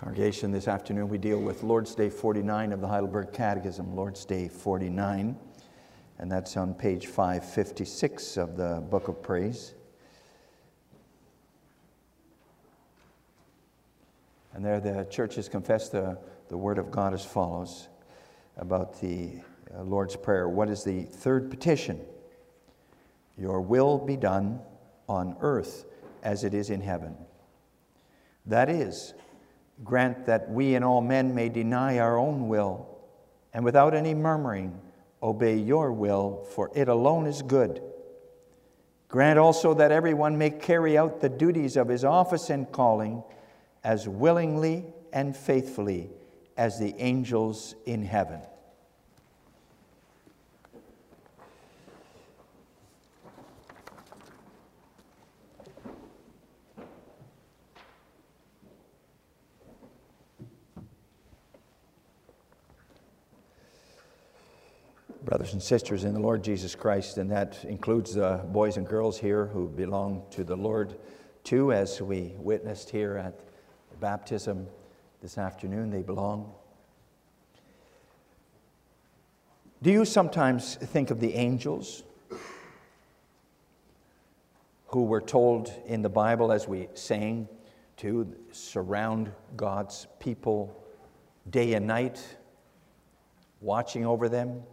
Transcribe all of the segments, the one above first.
Congregation, this afternoon we deal with Lord's Day 49 of the Heidelberg Catechism, Lord's Day 49, and that's on page 556 of the Book of Praise. And there the church has confessed the, the Word of God as follows about the uh, Lord's Prayer. What is the third petition? Your will be done on earth as it is in heaven. That is, grant that we and all men may deny our own will, and without any murmuring, obey your will, for it alone is good. Grant also that everyone may carry out the duties of his office and calling as willingly and faithfully as the angels in heaven. Brothers and sisters in the Lord Jesus Christ, and that includes the boys and girls here who belong to the Lord too, as we witnessed here at baptism this afternoon. They belong. Do you sometimes think of the angels who were told in the Bible, as we sang, to surround God's people day and night, watching over them?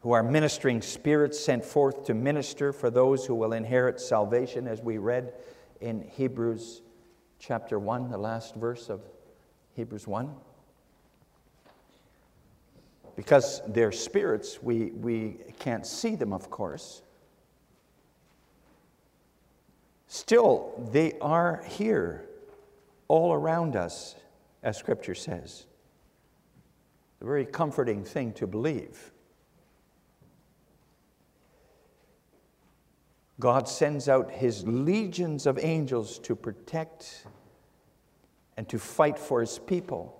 Who are ministering spirits sent forth to minister for those who will inherit salvation, as we read in Hebrews chapter 1, the last verse of Hebrews 1. Because they're spirits, we, we can't see them, of course. Still, they are here all around us, as Scripture says. A very comforting thing to believe. God sends out his legions of angels to protect and to fight for his people.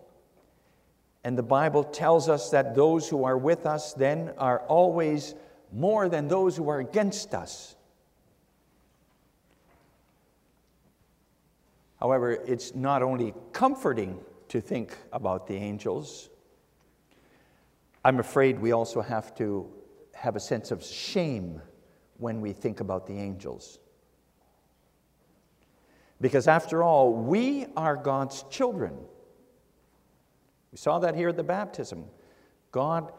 And the Bible tells us that those who are with us then are always more than those who are against us. However, it's not only comforting to think about the angels, I'm afraid we also have to have a sense of shame when we think about the angels. Because after all, we are God's children. We saw that here at the baptism. God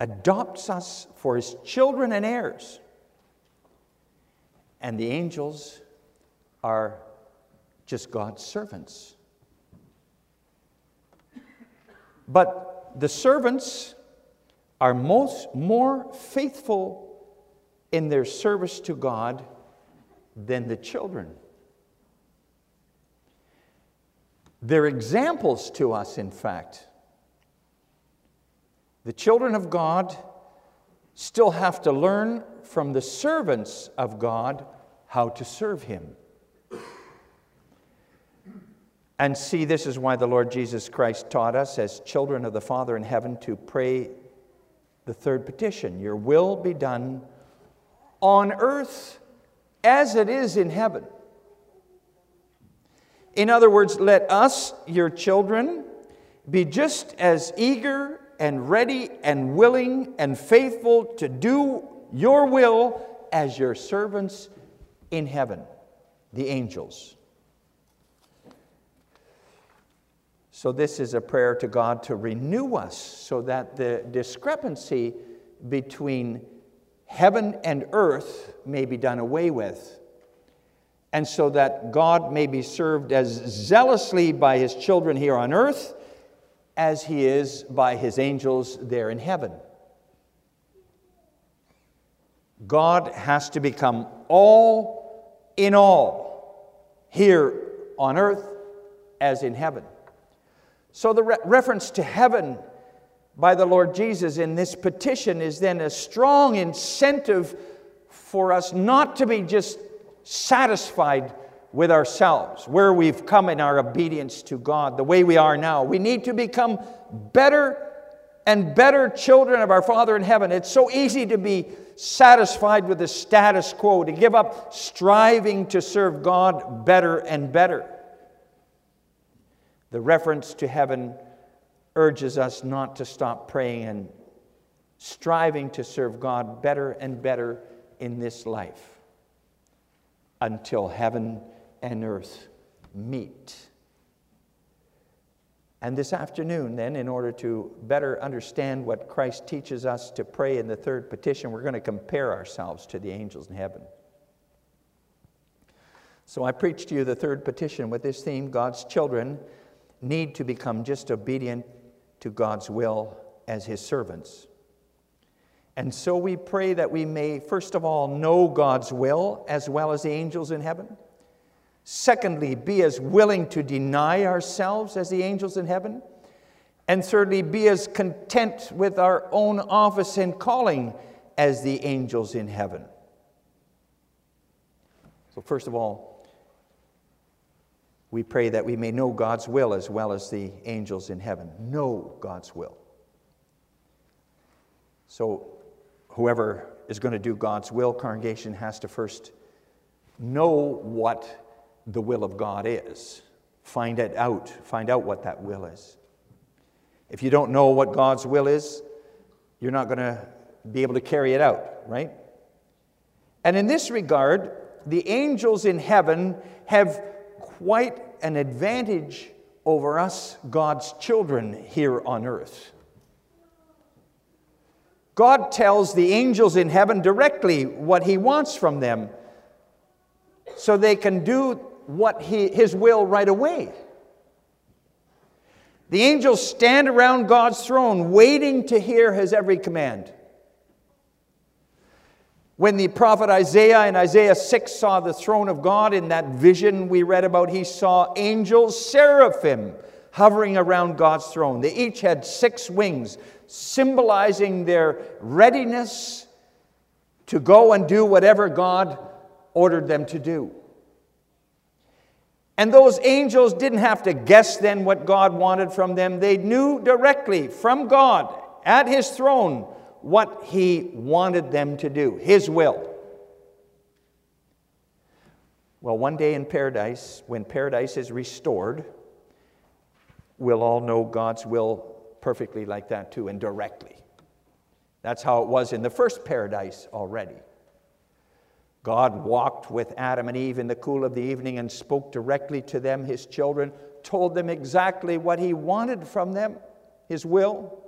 adopts us for his children and heirs. And the angels are just God's servants. But the servants are most more faithful in their service to God than the children. They're examples to us, in fact. The children of God still have to learn from the servants of God how to serve Him. And see, this is why the Lord Jesus Christ taught us, as children of the Father in heaven, to pray the third petition Your will be done on earth as it is in heaven. In other words, let us, your children, be just as eager and ready and willing and faithful to do your will as your servants in heaven, the angels. So, this is a prayer to God to renew us so that the discrepancy between heaven and earth may be done away with, and so that God may be served as zealously by his children here on earth as he is by his angels there in heaven. God has to become all in all here on earth as in heaven. So the re- reference to heaven by the Lord Jesus in this petition is then a strong incentive for us not to be just satisfied with ourselves, where we've come in our obedience to God, the way we are now. We need to become better and better children of our Father in heaven. It's so easy to be satisfied with the status quo, to give up striving to serve God better and better. the reference to heaven urges us not to stop praying and striving to serve God better and better in this life until heaven and earth meet. And this afternoon, then, in order to better understand what Christ teaches us to pray in the third petition, we're going to compare ourselves to the angels in heaven. So I preach to you the third petition with this theme God's children need to become just obedient to God's will as His servants. And so we pray that we may, first of all, know God's will as well as the angels in heaven. Secondly, be as willing to deny ourselves as the angels in heaven. And thirdly, be as content with our own office and calling as the angels in heaven. So, first of all, we pray that we may know God's will as well as the angels in heaven. Know God's will. So, whoever is going to do God's will, congregation has to first know what the will of God is. Find it out. Find out what that will is. If you don't know what God's will is, you're not going to be able to carry it out, right? And in this regard, the angels in heaven have quite an advantage over us, God's children, here on earth. God tells the angels in heaven directly what He wants from them so they can do what he, His will right away. The angels stand around God's throne waiting to hear His every command. When the prophet Isaiah in Isaiah 6 saw the throne of God in that vision we read about, he saw angels, seraphim, hovering around God's throne. They each had six wings symbolizing their readiness to go and do whatever God ordered them to do. And those angels didn't have to guess then what God wanted from them. They knew directly from God at His throne what He wanted them to do, His will. Well, one day in paradise, when paradise is restored, we'll all know God's will perfectly like that too, and directly. That's how it was in the first paradise already. God walked with Adam and Eve in the cool of the evening and spoke directly to them, his children, told them exactly what he wanted from them, his will.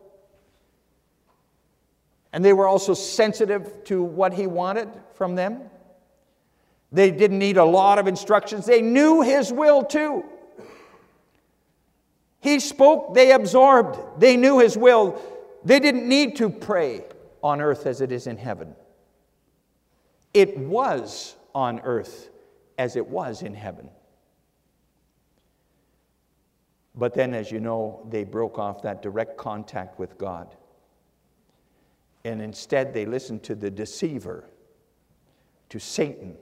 And they were also sensitive to what he wanted from them. They didn't need a lot of instructions, they knew his will too. He spoke, they absorbed. They knew His will. They didn't need to pray on earth as it is in heaven. It was on earth as it was in heaven. But then, as you know, they broke off that direct contact with God. And instead, they listened to the deceiver, to Satan.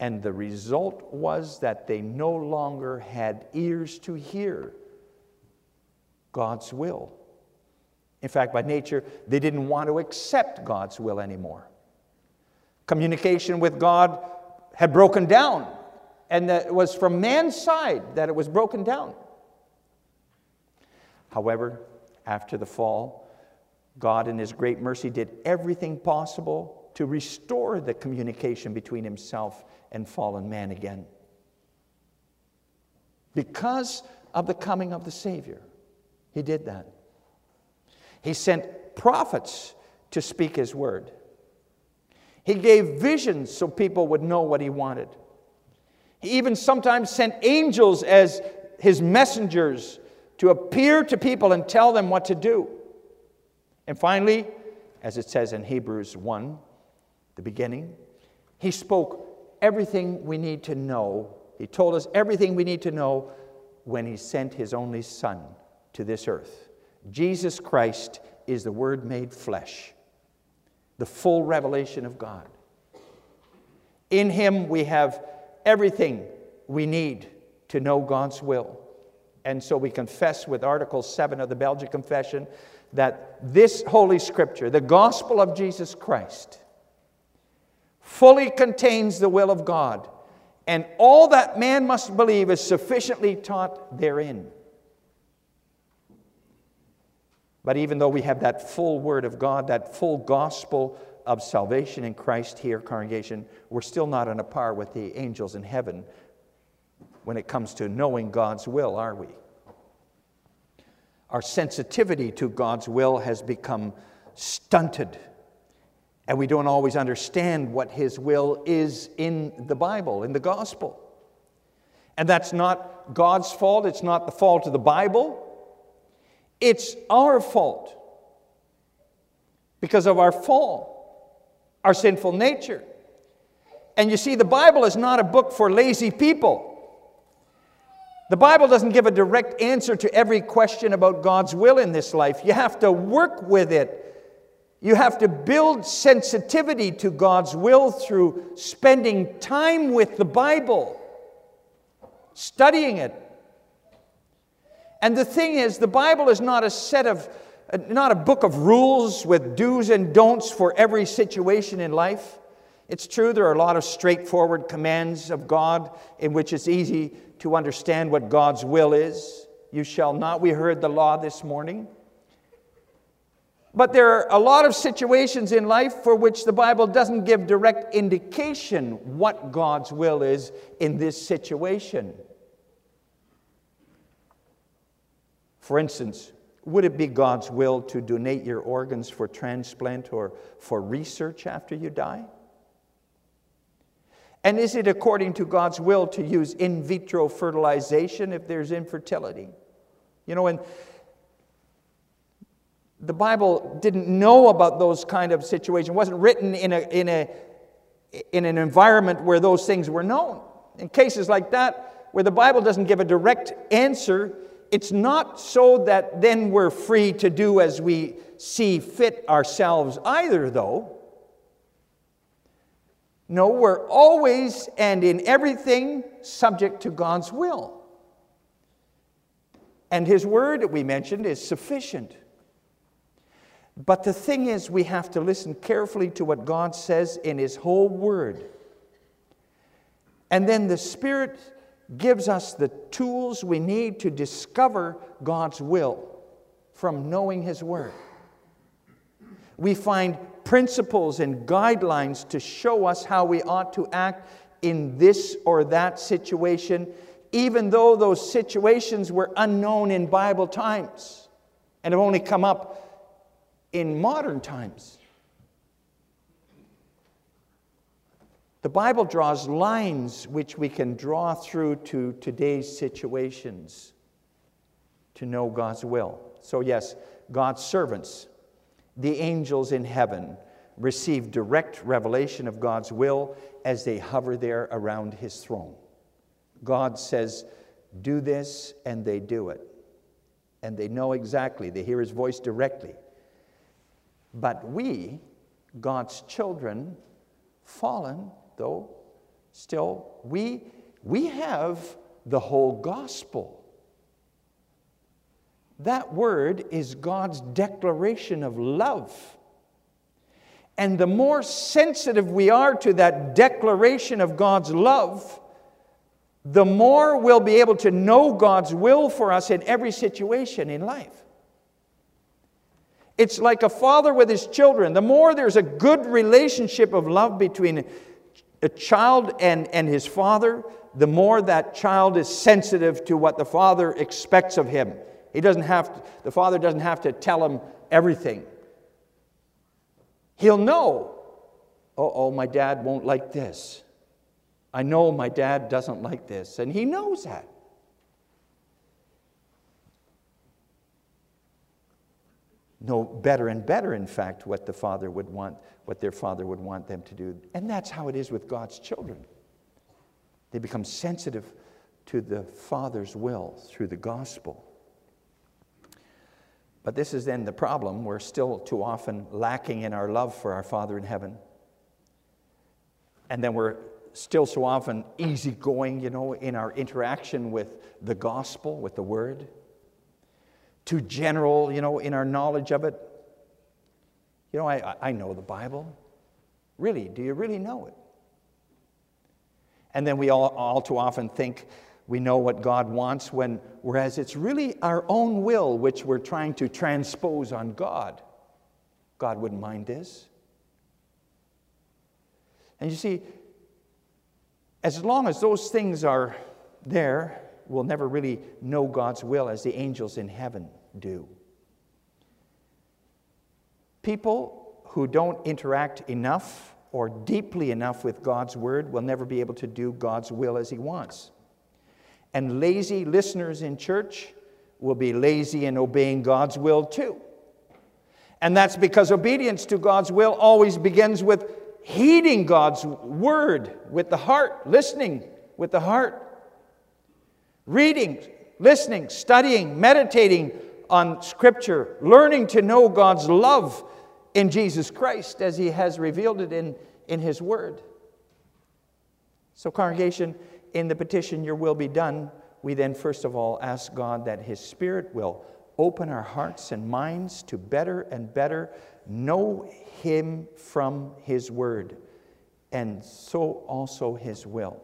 And the result was that they no longer had ears to hear God's will. In fact, by nature, they didn't want to accept God's will anymore. Communication with God had broken down, and it was from man's side that it was broken down. However, after the fall, God, in His great mercy, did everything possible to restore the communication between Himself and fallen man again. Because of the coming of the Savior. He did that. He sent prophets to speak his word. He gave visions so people would know what he wanted. He even sometimes sent angels as his messengers to appear to people and tell them what to do. And finally, as it says in Hebrews 1, the beginning, he spoke everything we need to know. He told us everything we need to know when he sent his only son to this earth. Jesus Christ is the Word made flesh, the full revelation of God. In Him we have everything we need to know God's will. And so we confess with Article 7 of the Belgic Confession that this Holy Scripture, the gospel of Jesus Christ, fully contains the will of God, and all that man must believe is sufficiently taught therein. But even though we have that full word of God, that full gospel of salvation in Christ here, congregation, we're still not on a par with the angels in heaven when it comes to knowing God's will, are we? Our sensitivity to God's will has become stunted, and we don't always understand what His will is in the Bible, in the gospel. And that's not God's fault, it's not the fault of the Bible, it's our fault because of our fall, our sinful nature. And you see, the Bible is not a book for lazy people. The Bible doesn't give a direct answer to every question about God's will in this life. You have to work with it. You have to build sensitivity to God's will through spending time with the Bible, studying it. And the thing is, the Bible is not a set of, not a book of rules with do's and don'ts for every situation in life. It's true, there are a lot of straightforward commands of God in which it's easy to understand what God's will is. You shall not. We heard the law this morning. But there are a lot of situations in life for which the Bible doesn't give direct indication what God's will is in this situation. For instance, would it be God's will to donate your organs for transplant or for research after you die? And is it according to God's will to use in vitro fertilization if there's infertility? You know, and the Bible didn't know about those kind of situations. It wasn't written in, a, in, a, in an environment where those things were known. In cases like that, where the Bible doesn't give a direct answer, it's not so that then we're free to do as we see fit ourselves either, though. No, we're always and in everything subject to God's will. And His word, we mentioned, is sufficient. But the thing is, we have to listen carefully to what God says in His whole word. And then the Spirit gives us the tools we need to discover God's will from knowing His word. We find principles and guidelines to show us how we ought to act in this or that situation, even though those situations were unknown in Bible times and have only come up in modern times. The Bible draws lines which we can draw through to today's situations to know God's will. So, yes, God's servants the angels in heaven receive direct revelation of God's will as they hover there around his throne. God says, Do this, and they do it. And they know exactly, they hear his voice directly. But we, God's children, fallen though, still, we, we have the whole gospel. That word is God's declaration of love. And the more sensitive we are to that declaration of God's love, the more we'll be able to know God's will for us in every situation in life. It's like a father with his children. The more there's a good relationship of love between a child and, and his father, the more that child is sensitive to what the father expects of him. He doesn't have to, the father doesn't have to tell him everything. He'll know, oh, oh, my dad won't like this. I know my dad doesn't like this, and he knows that. Know better and better, in fact, what the father would want, what their father would want them to do. And that's how it is with God's children. They become sensitive to the Father's will through the gospel. But this is then the problem. We're still too often lacking in our love for our Father in heaven. And then we're still so often easygoing, you know, in our interaction with the gospel, with the word. Too general, you know, in our knowledge of it. You know, I, I know the Bible. Really, do you really know it? And then we all, all too often think, we know what God wants when, whereas it's really our own will which we're trying to transpose on God. God wouldn't mind this. And you see, as long as those things are there, we'll never really know God's will as the angels in heaven do. People who don't interact enough or deeply enough with God's word will never be able to do God's will as He wants. And lazy listeners in church will be lazy in obeying God's will too. And that's because obedience to God's will always begins with heeding God's word with the heart, listening with the heart, reading, listening, studying, meditating on Scripture, learning to know God's love in Jesus Christ as He has revealed it in, in His Word. So, congregation, in the petition, Your will be done, we then first of all ask God that His Spirit will open our hearts and minds to better and better know Him from His Word, and so also His will.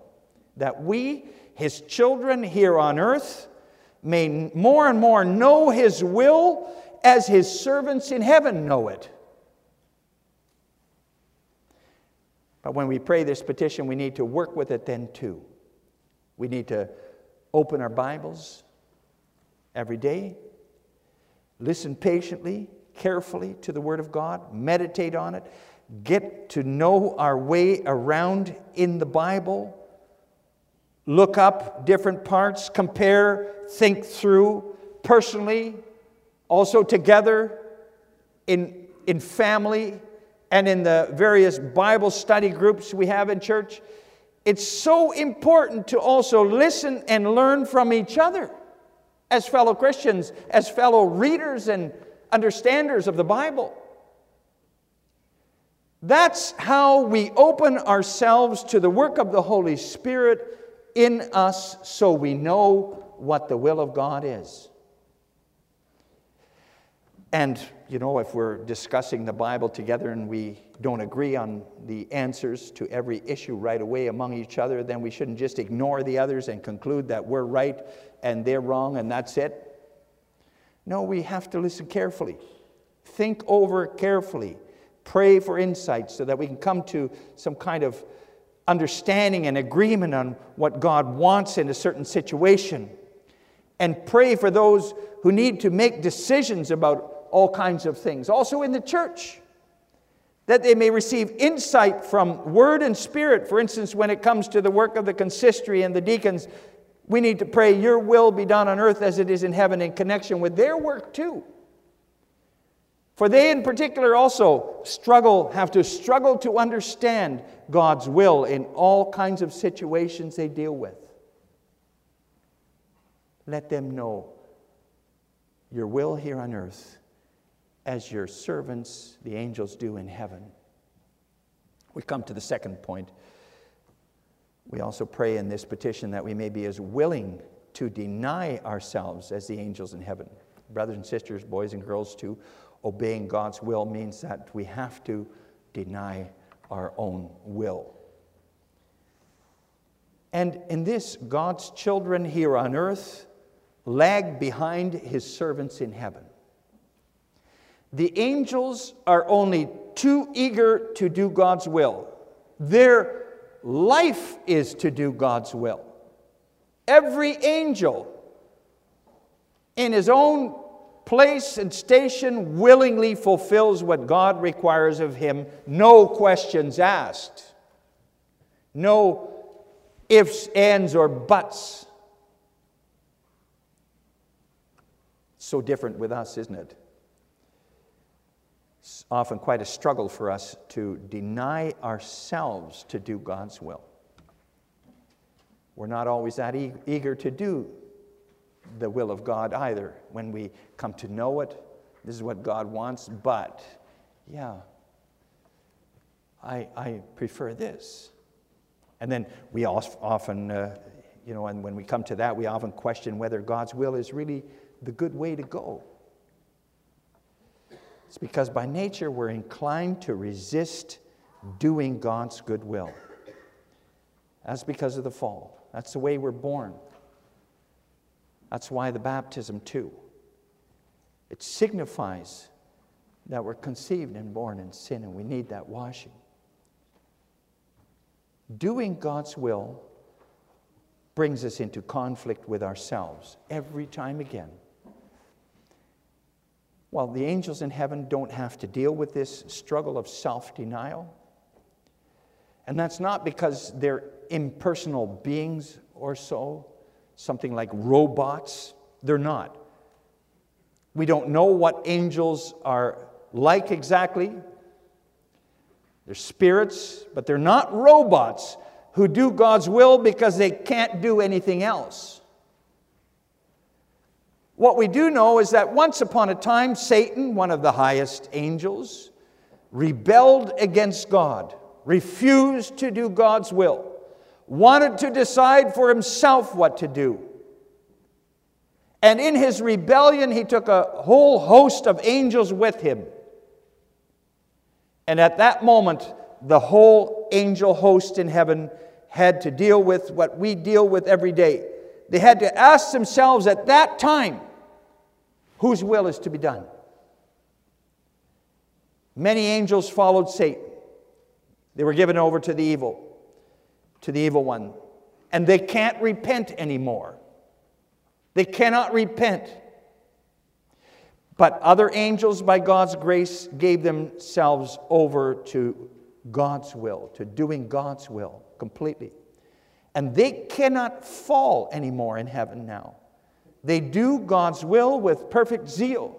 That we, His children here on earth, may more and more know His will as His servants in heaven know it. But when we pray this petition, we need to work with it then too. We need to open our Bibles every day, listen patiently, carefully to the Word of God, meditate on it, get to know our way around in the Bible, look up different parts, compare, think through personally, also together in, in family and in the various Bible study groups we have in church. It's so important to also listen and learn from each other as fellow Christians, as fellow readers and understanders of the Bible. That's how we open ourselves to the work of the Holy Spirit in us so we know what the will of God is. And, you know, if we're discussing the Bible together and we don't agree on the answers to every issue right away among each other, then we shouldn't just ignore the others and conclude that we're right and they're wrong and that's it. No, we have to listen carefully, think over carefully, pray for insight so that we can come to some kind of understanding and agreement on what God wants in a certain situation. And pray for those who need to make decisions about all kinds of things, also in the church, that they may receive insight from word and spirit. For instance, when it comes to the work of the consistory and the deacons, we need to pray, Your will be done on earth as it is in heaven, in connection with their work too. For they, in particular, also struggle, have to struggle to understand God's will in all kinds of situations they deal with. Let them know your will here on earth as your servants, the angels, do in heaven. We come to the second point we also pray in this petition that we may be as willing to deny ourselves as the angels in heaven. Brothers and sisters, boys and girls, too, obeying God's will means that we have to deny our own will. And in this, God's children here on earth lag behind his servants in heaven. The angels are only too eager to do God's will. They're life is to do God's will. Every angel, in his own place and station, willingly fulfills what God requires of him, no questions asked, no ifs, ands, or buts. So different with us, isn't it? Often quite a struggle for us to deny ourselves to do God's will. We're not always that eager to do the will of God either. When we come to know it, this is what God wants, but yeah, I, I prefer this. And then we often, uh, you know, and when we come to that, we often question whether God's will is really the good way to go. It's because by nature we're inclined to resist doing God's good will. That's because of the fall. That's the way we're born. That's why the baptism, too. It signifies that we're conceived and born in sin, and we need that washing. Doing God's will brings us into conflict with ourselves every time again. Well, the angels in heaven don't have to deal with this struggle of self denial. And that's not because they're impersonal beings or so, something like robots. They're not. We don't know what angels are like exactly. They're spirits, but they're not robots who do God's will because they can't do anything else. What we do know is that once upon a time, Satan, one of the highest angels, rebelled against God, refused to do God's will, wanted to decide for himself what to do. And in his rebellion, he took a whole host of angels with him. And at that moment, the whole angel host in heaven had to deal with what we deal with every day. They had to ask themselves at that time whose will is to be done. Many angels followed Satan. They were given over to the evil, to the evil one. And they can't repent anymore. They cannot repent. But other angels, by God's grace, gave themselves over to God's will, to doing God's will completely. And they cannot fall anymore in heaven now. They do God's will with perfect zeal.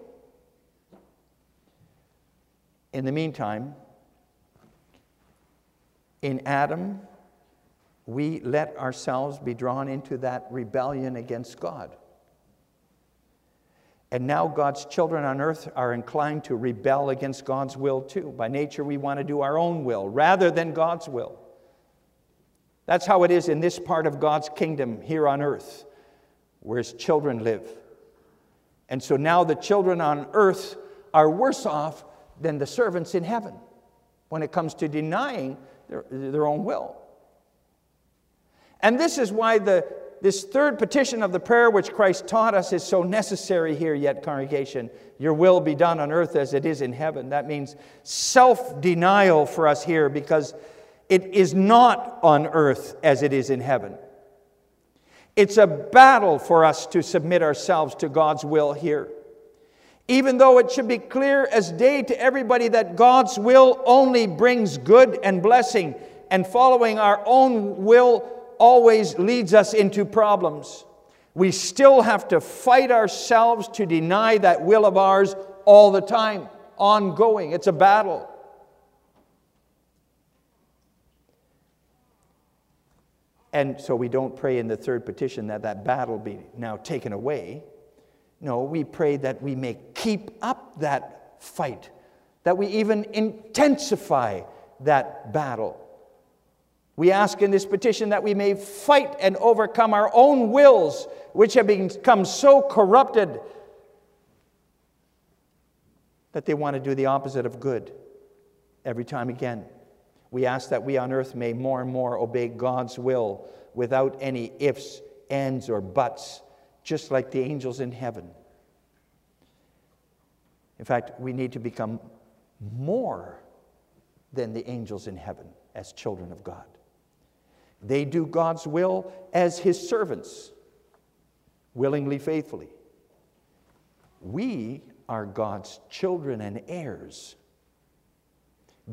In the meantime, in Adam, we let ourselves be drawn into that rebellion against God. And now God's children on earth are inclined to rebel against God's will too. By nature, we want to do our own will rather than God's will. That's how it is in this part of God's kingdom here on earth, where his children live. And so now the children on earth are worse off than the servants in heaven when it comes to denying their, their own will. And this is why the, this third petition of the prayer which Christ taught us is so necessary here, yet, congregation. Your will be done on earth as it is in heaven. That means self denial for us here because it is not on earth as it is in heaven. It's a battle for us to submit ourselves to God's will here. Even though it should be clear as day to everybody that God's will only brings good and blessing, and following our own will always leads us into problems. We still have to fight ourselves to deny that will of ours all the time, ongoing. It's a battle. And so we don't pray in the third petition that that battle be now taken away. No, we pray that we may keep up that fight, that we even intensify that battle. We ask in this petition that we may fight and overcome our own wills, which have become so corrupted that they want to do the opposite of good every time again. We ask that we on earth may more and more obey God's will without any ifs, ands, or buts, just like the angels in heaven. In fact, we need to become more than the angels in heaven as children of God. They do God's will as His servants, willingly, faithfully. We are God's children and heirs.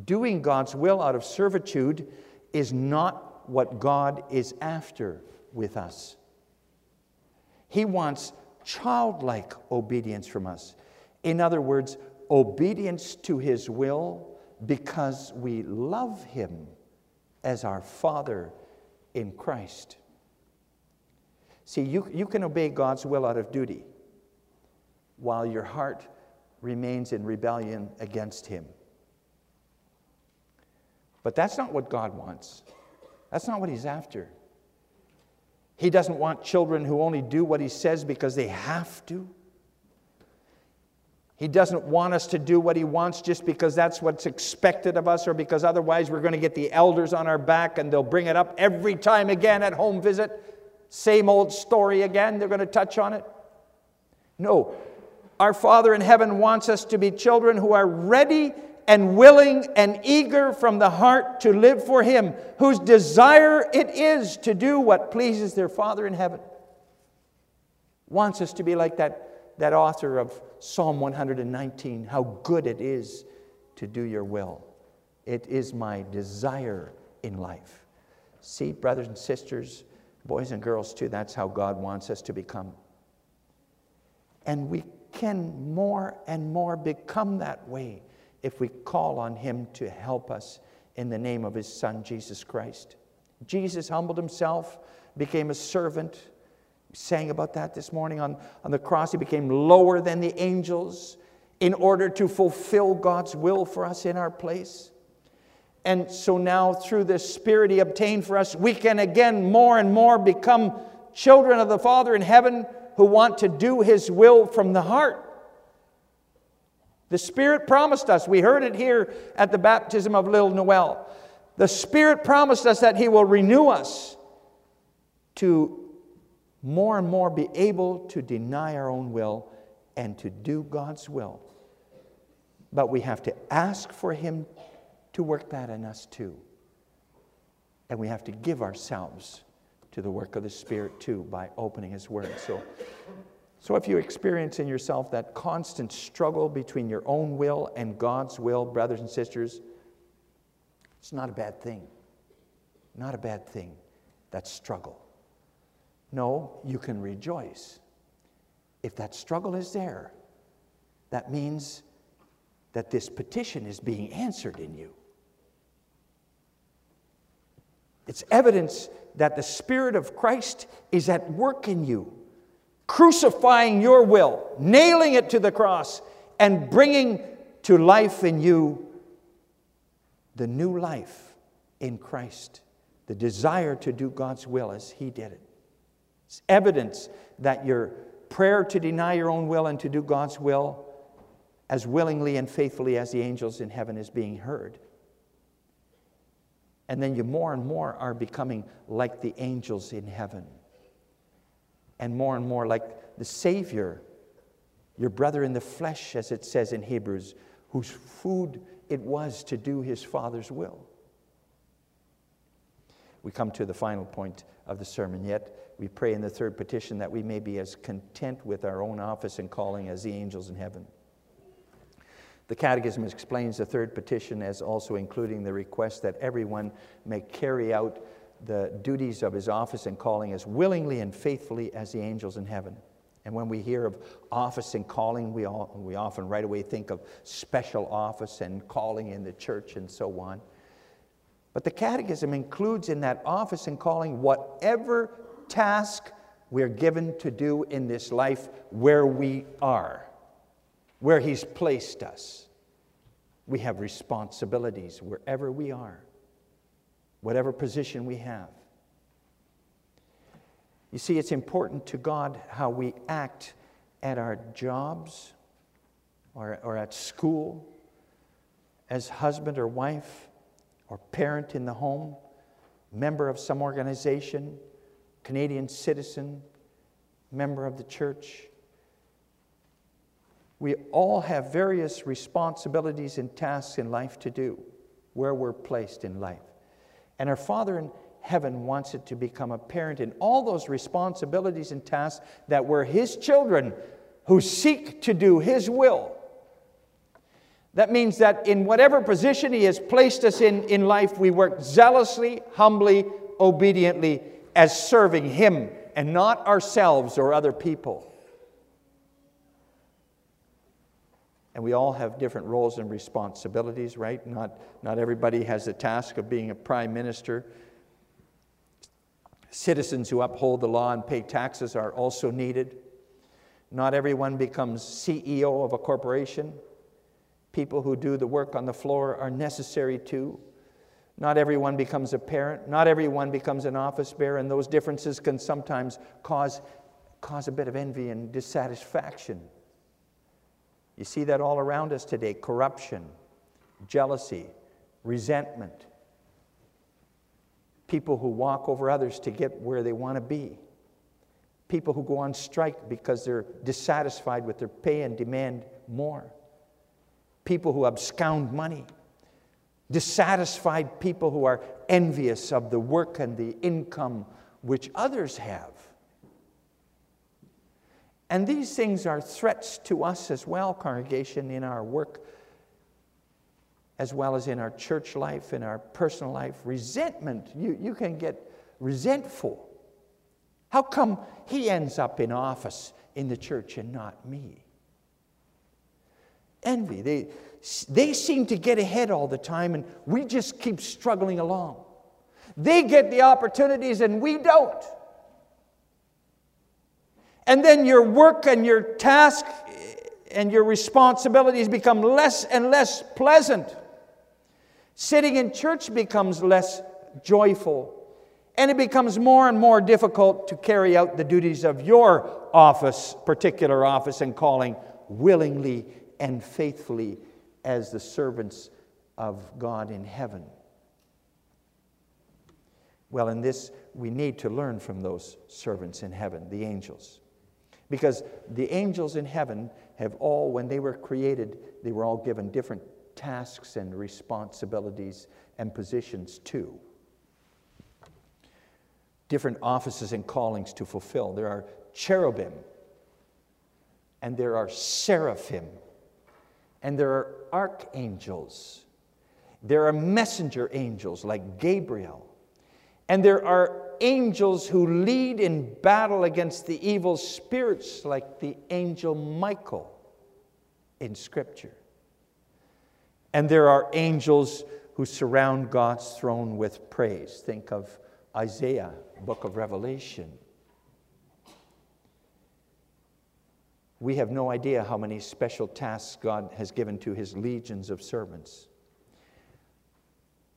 Doing God's will out of servitude is not what God is after with us. He wants childlike obedience from us. In other words, obedience to His will because we love Him as our Father in Christ. See, you, you can obey God's will out of duty while your heart remains in rebellion against Him. But that's not what God wants. That's not what He's after. He doesn't want children who only do what He says because they have to. He doesn't want us to do what He wants just because that's what's expected of us or because otherwise we're going to get the elders on our back and they'll bring it up every time again at home visit. Same old story again. They're going to touch on it. No. Our Father in heaven wants us to be children who are ready and willing and eager from the heart to live for Him, whose desire it is to do what pleases their Father in heaven. Wants us to be like that, that author of Psalm 119 how good it is to do your will. It is my desire in life. See, brothers and sisters, boys and girls too, that's how God wants us to become. And we can more and more become that way if we call on Him to help us in the name of His Son, Jesus Christ. Jesus humbled Himself, became a servant. We sang about that this morning on, on the cross. He became lower than the angels in order to fulfill God's will for us in our place. And so now, through the Spirit He obtained for us, we can again more and more become children of the Father in heaven who want to do His will from the heart. The Spirit promised us, we heard it here at the baptism of little Noel. The Spirit promised us that He will renew us to more and more be able to deny our own will and to do God's will. But we have to ask for Him to work that in us too. And we have to give ourselves to the work of the Spirit too by opening His Word. So so, if you experience in yourself that constant struggle between your own will and God's will, brothers and sisters, it's not a bad thing. Not a bad thing, that struggle. No, you can rejoice. If that struggle is there, that means that this petition is being answered in you. It's evidence that the Spirit of Christ is at work in you crucifying your will, nailing it to the cross, and bringing to life in you the new life in Christ, the desire to do God's will as He did it. It's evidence that your prayer to deny your own will and to do God's will as willingly and faithfully as the angels in heaven is being heard. And then you more and more are becoming like the angels in heaven and more and more like the Savior, your brother in the flesh, as it says in Hebrews, whose food it was to do his Father's will. We come to the final point of the sermon yet. We pray in the third petition that we may be as content with our own office and calling as the angels in heaven. The Catechism explains the third petition as also including the request that everyone may carry out the duties of his office and calling as willingly and faithfully as the angels in heaven. And when we hear of office and calling, we, all, we often right away think of special office and calling in the church and so on. But the Catechism includes in that office and calling whatever task we're given to do in this life where we are, where He's placed us. We have responsibilities wherever we are whatever position we have. You see, it's important to God how we act at our jobs or, or at school, as husband or wife or parent in the home, member of some organization, Canadian citizen, member of the church. We all have various responsibilities and tasks in life to do where we're placed in life. And our Father in heaven wants it to become apparent in all those responsibilities and tasks that we're His children who seek to do His will. That means that in whatever position He has placed us in in life, we work zealously, humbly, obediently as serving Him and not ourselves or other people. And we all have different roles and responsibilities, right? Not, not everybody has the task of being a prime minister. Citizens who uphold the law and pay taxes are also needed. Not everyone becomes CEO of a corporation. People who do the work on the floor are necessary too. Not everyone becomes a parent. Not everyone becomes an office bearer, and those differences can sometimes cause, cause a bit of envy and dissatisfaction. You see that all around us today corruption, jealousy, resentment. People who walk over others to get where they want to be. people who go on strike because they're dissatisfied with their pay and demand more, people who abscond money, dissatisfied people who are envious of the work and the income which others have. And these things are threats to us as well, congregation, in our work, as well as in our church life, in our personal life. Resentment, you, you can get resentful. How come he ends up in office in the church and not me? Envy. They, they seem to get ahead all the time, and we just keep struggling along. They get the opportunities, and we don't. And then your work and your task and your responsibilities become less and less pleasant. Sitting in church becomes less joyful. And it becomes more and more difficult to carry out the duties of your office, particular office and calling, willingly and faithfully as the servants of God in heaven. Well, in this, we need to learn from those servants in heaven, the angels. Because the angels in heaven have all, when they were created, they were all given different tasks and responsibilities and positions too. Different offices and callings to fulfill. There are cherubim, and there are seraphim, and there are archangels. There are messenger angels like Gabriel. And there are angels who lead in battle against the evil spirits, like the angel Michael in Scripture. And there are angels who surround God's throne with praise. Think of Isaiah, book of Revelation. We have no idea how many special tasks God has given to his legions of servants.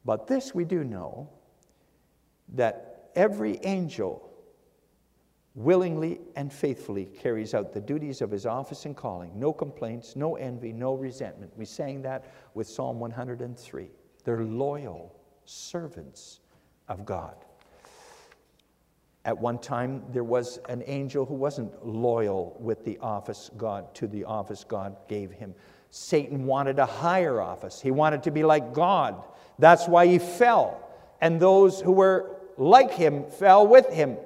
But this we do know that every angel willingly and faithfully carries out the duties of his office and calling. No complaints, no envy, no resentment. We sang that with Psalm 103. They're loyal servants of God. At one time, there was an angel who wasn't loyal with the office God to the office God gave him. Satan wanted a higher office. He wanted to be like God. That's why he fell. And those who were like him fell with him.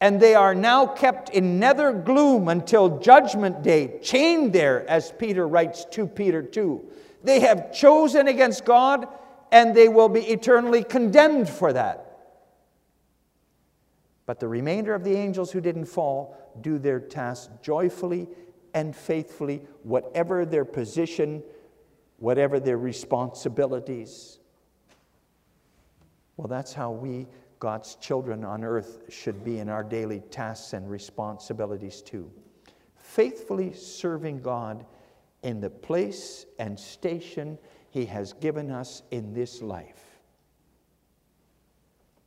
And they are now kept in nether gloom until judgment day, chained there, as Peter writes to Peter 2. They have chosen against God, and they will be eternally condemned for that. But the remainder of the angels who didn't fall do their task joyfully and faithfully, whatever their position, whatever their responsibilities. Well, that's how we, God's children on earth, should be in our daily tasks and responsibilities too. Faithfully serving God in the place and station He has given us in this life.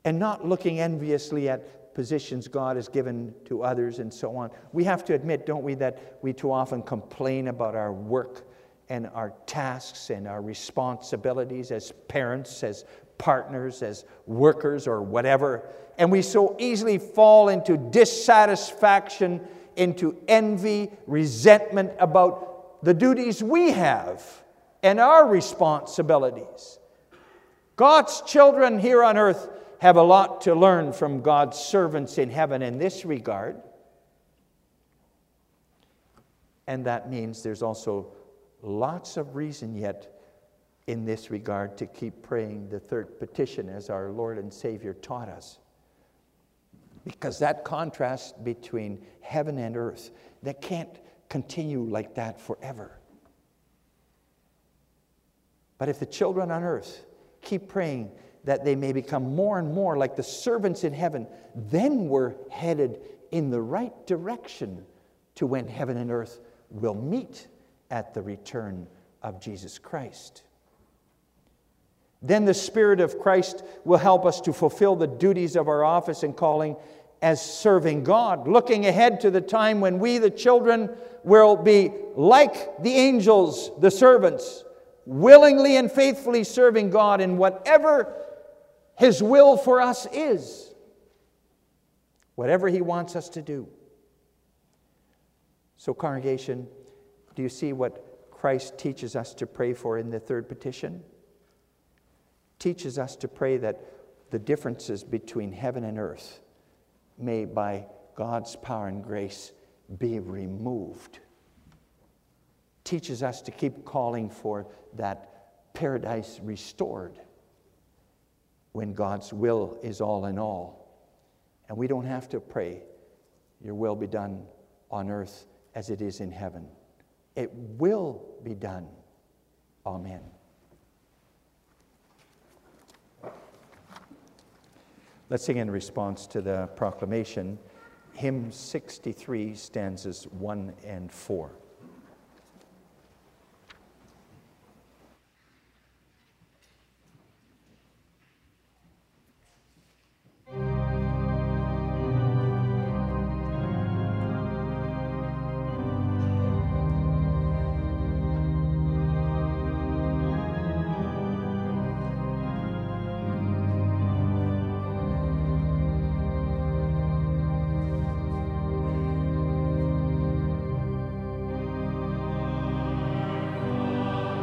And not looking enviously at positions God has given to others and so on. We have to admit, don't we, that we too often complain about our work and our tasks and our responsibilities as parents, as partners, as workers, or whatever. And we so easily fall into dissatisfaction, into envy, resentment about the duties we have and our responsibilities. God's children here on earth have a lot to learn from God's servants in heaven in this regard. And that means there's also lots of reason yet in this regard to keep praying the third petition as our Lord and Savior taught us. Because that contrast between heaven and earth, that can't continue like that forever. But if the children on earth keep praying that they may become more and more like the servants in heaven, then we're headed in the right direction to when heaven and earth will meet at the return of Jesus Christ. Then the Spirit of Christ will help us to fulfill the duties of our office and calling as serving God, looking ahead to the time when we, the children, will be like the angels, the servants, willingly and faithfully serving God in whatever His will for us is. whatever He wants us to do. So, congregation, do you see what Christ teaches us to pray for in the third petition? Teaches us to pray that the differences between heaven and earth may, by God's power and grace, be removed. Teaches us to keep calling for that paradise restored when God's will is all in all. And we don't have to pray, Your will be done on earth as it is in heaven. It will be done. Amen. Let's sing in response to the proclamation hymn 63, stanzas 1 and 4.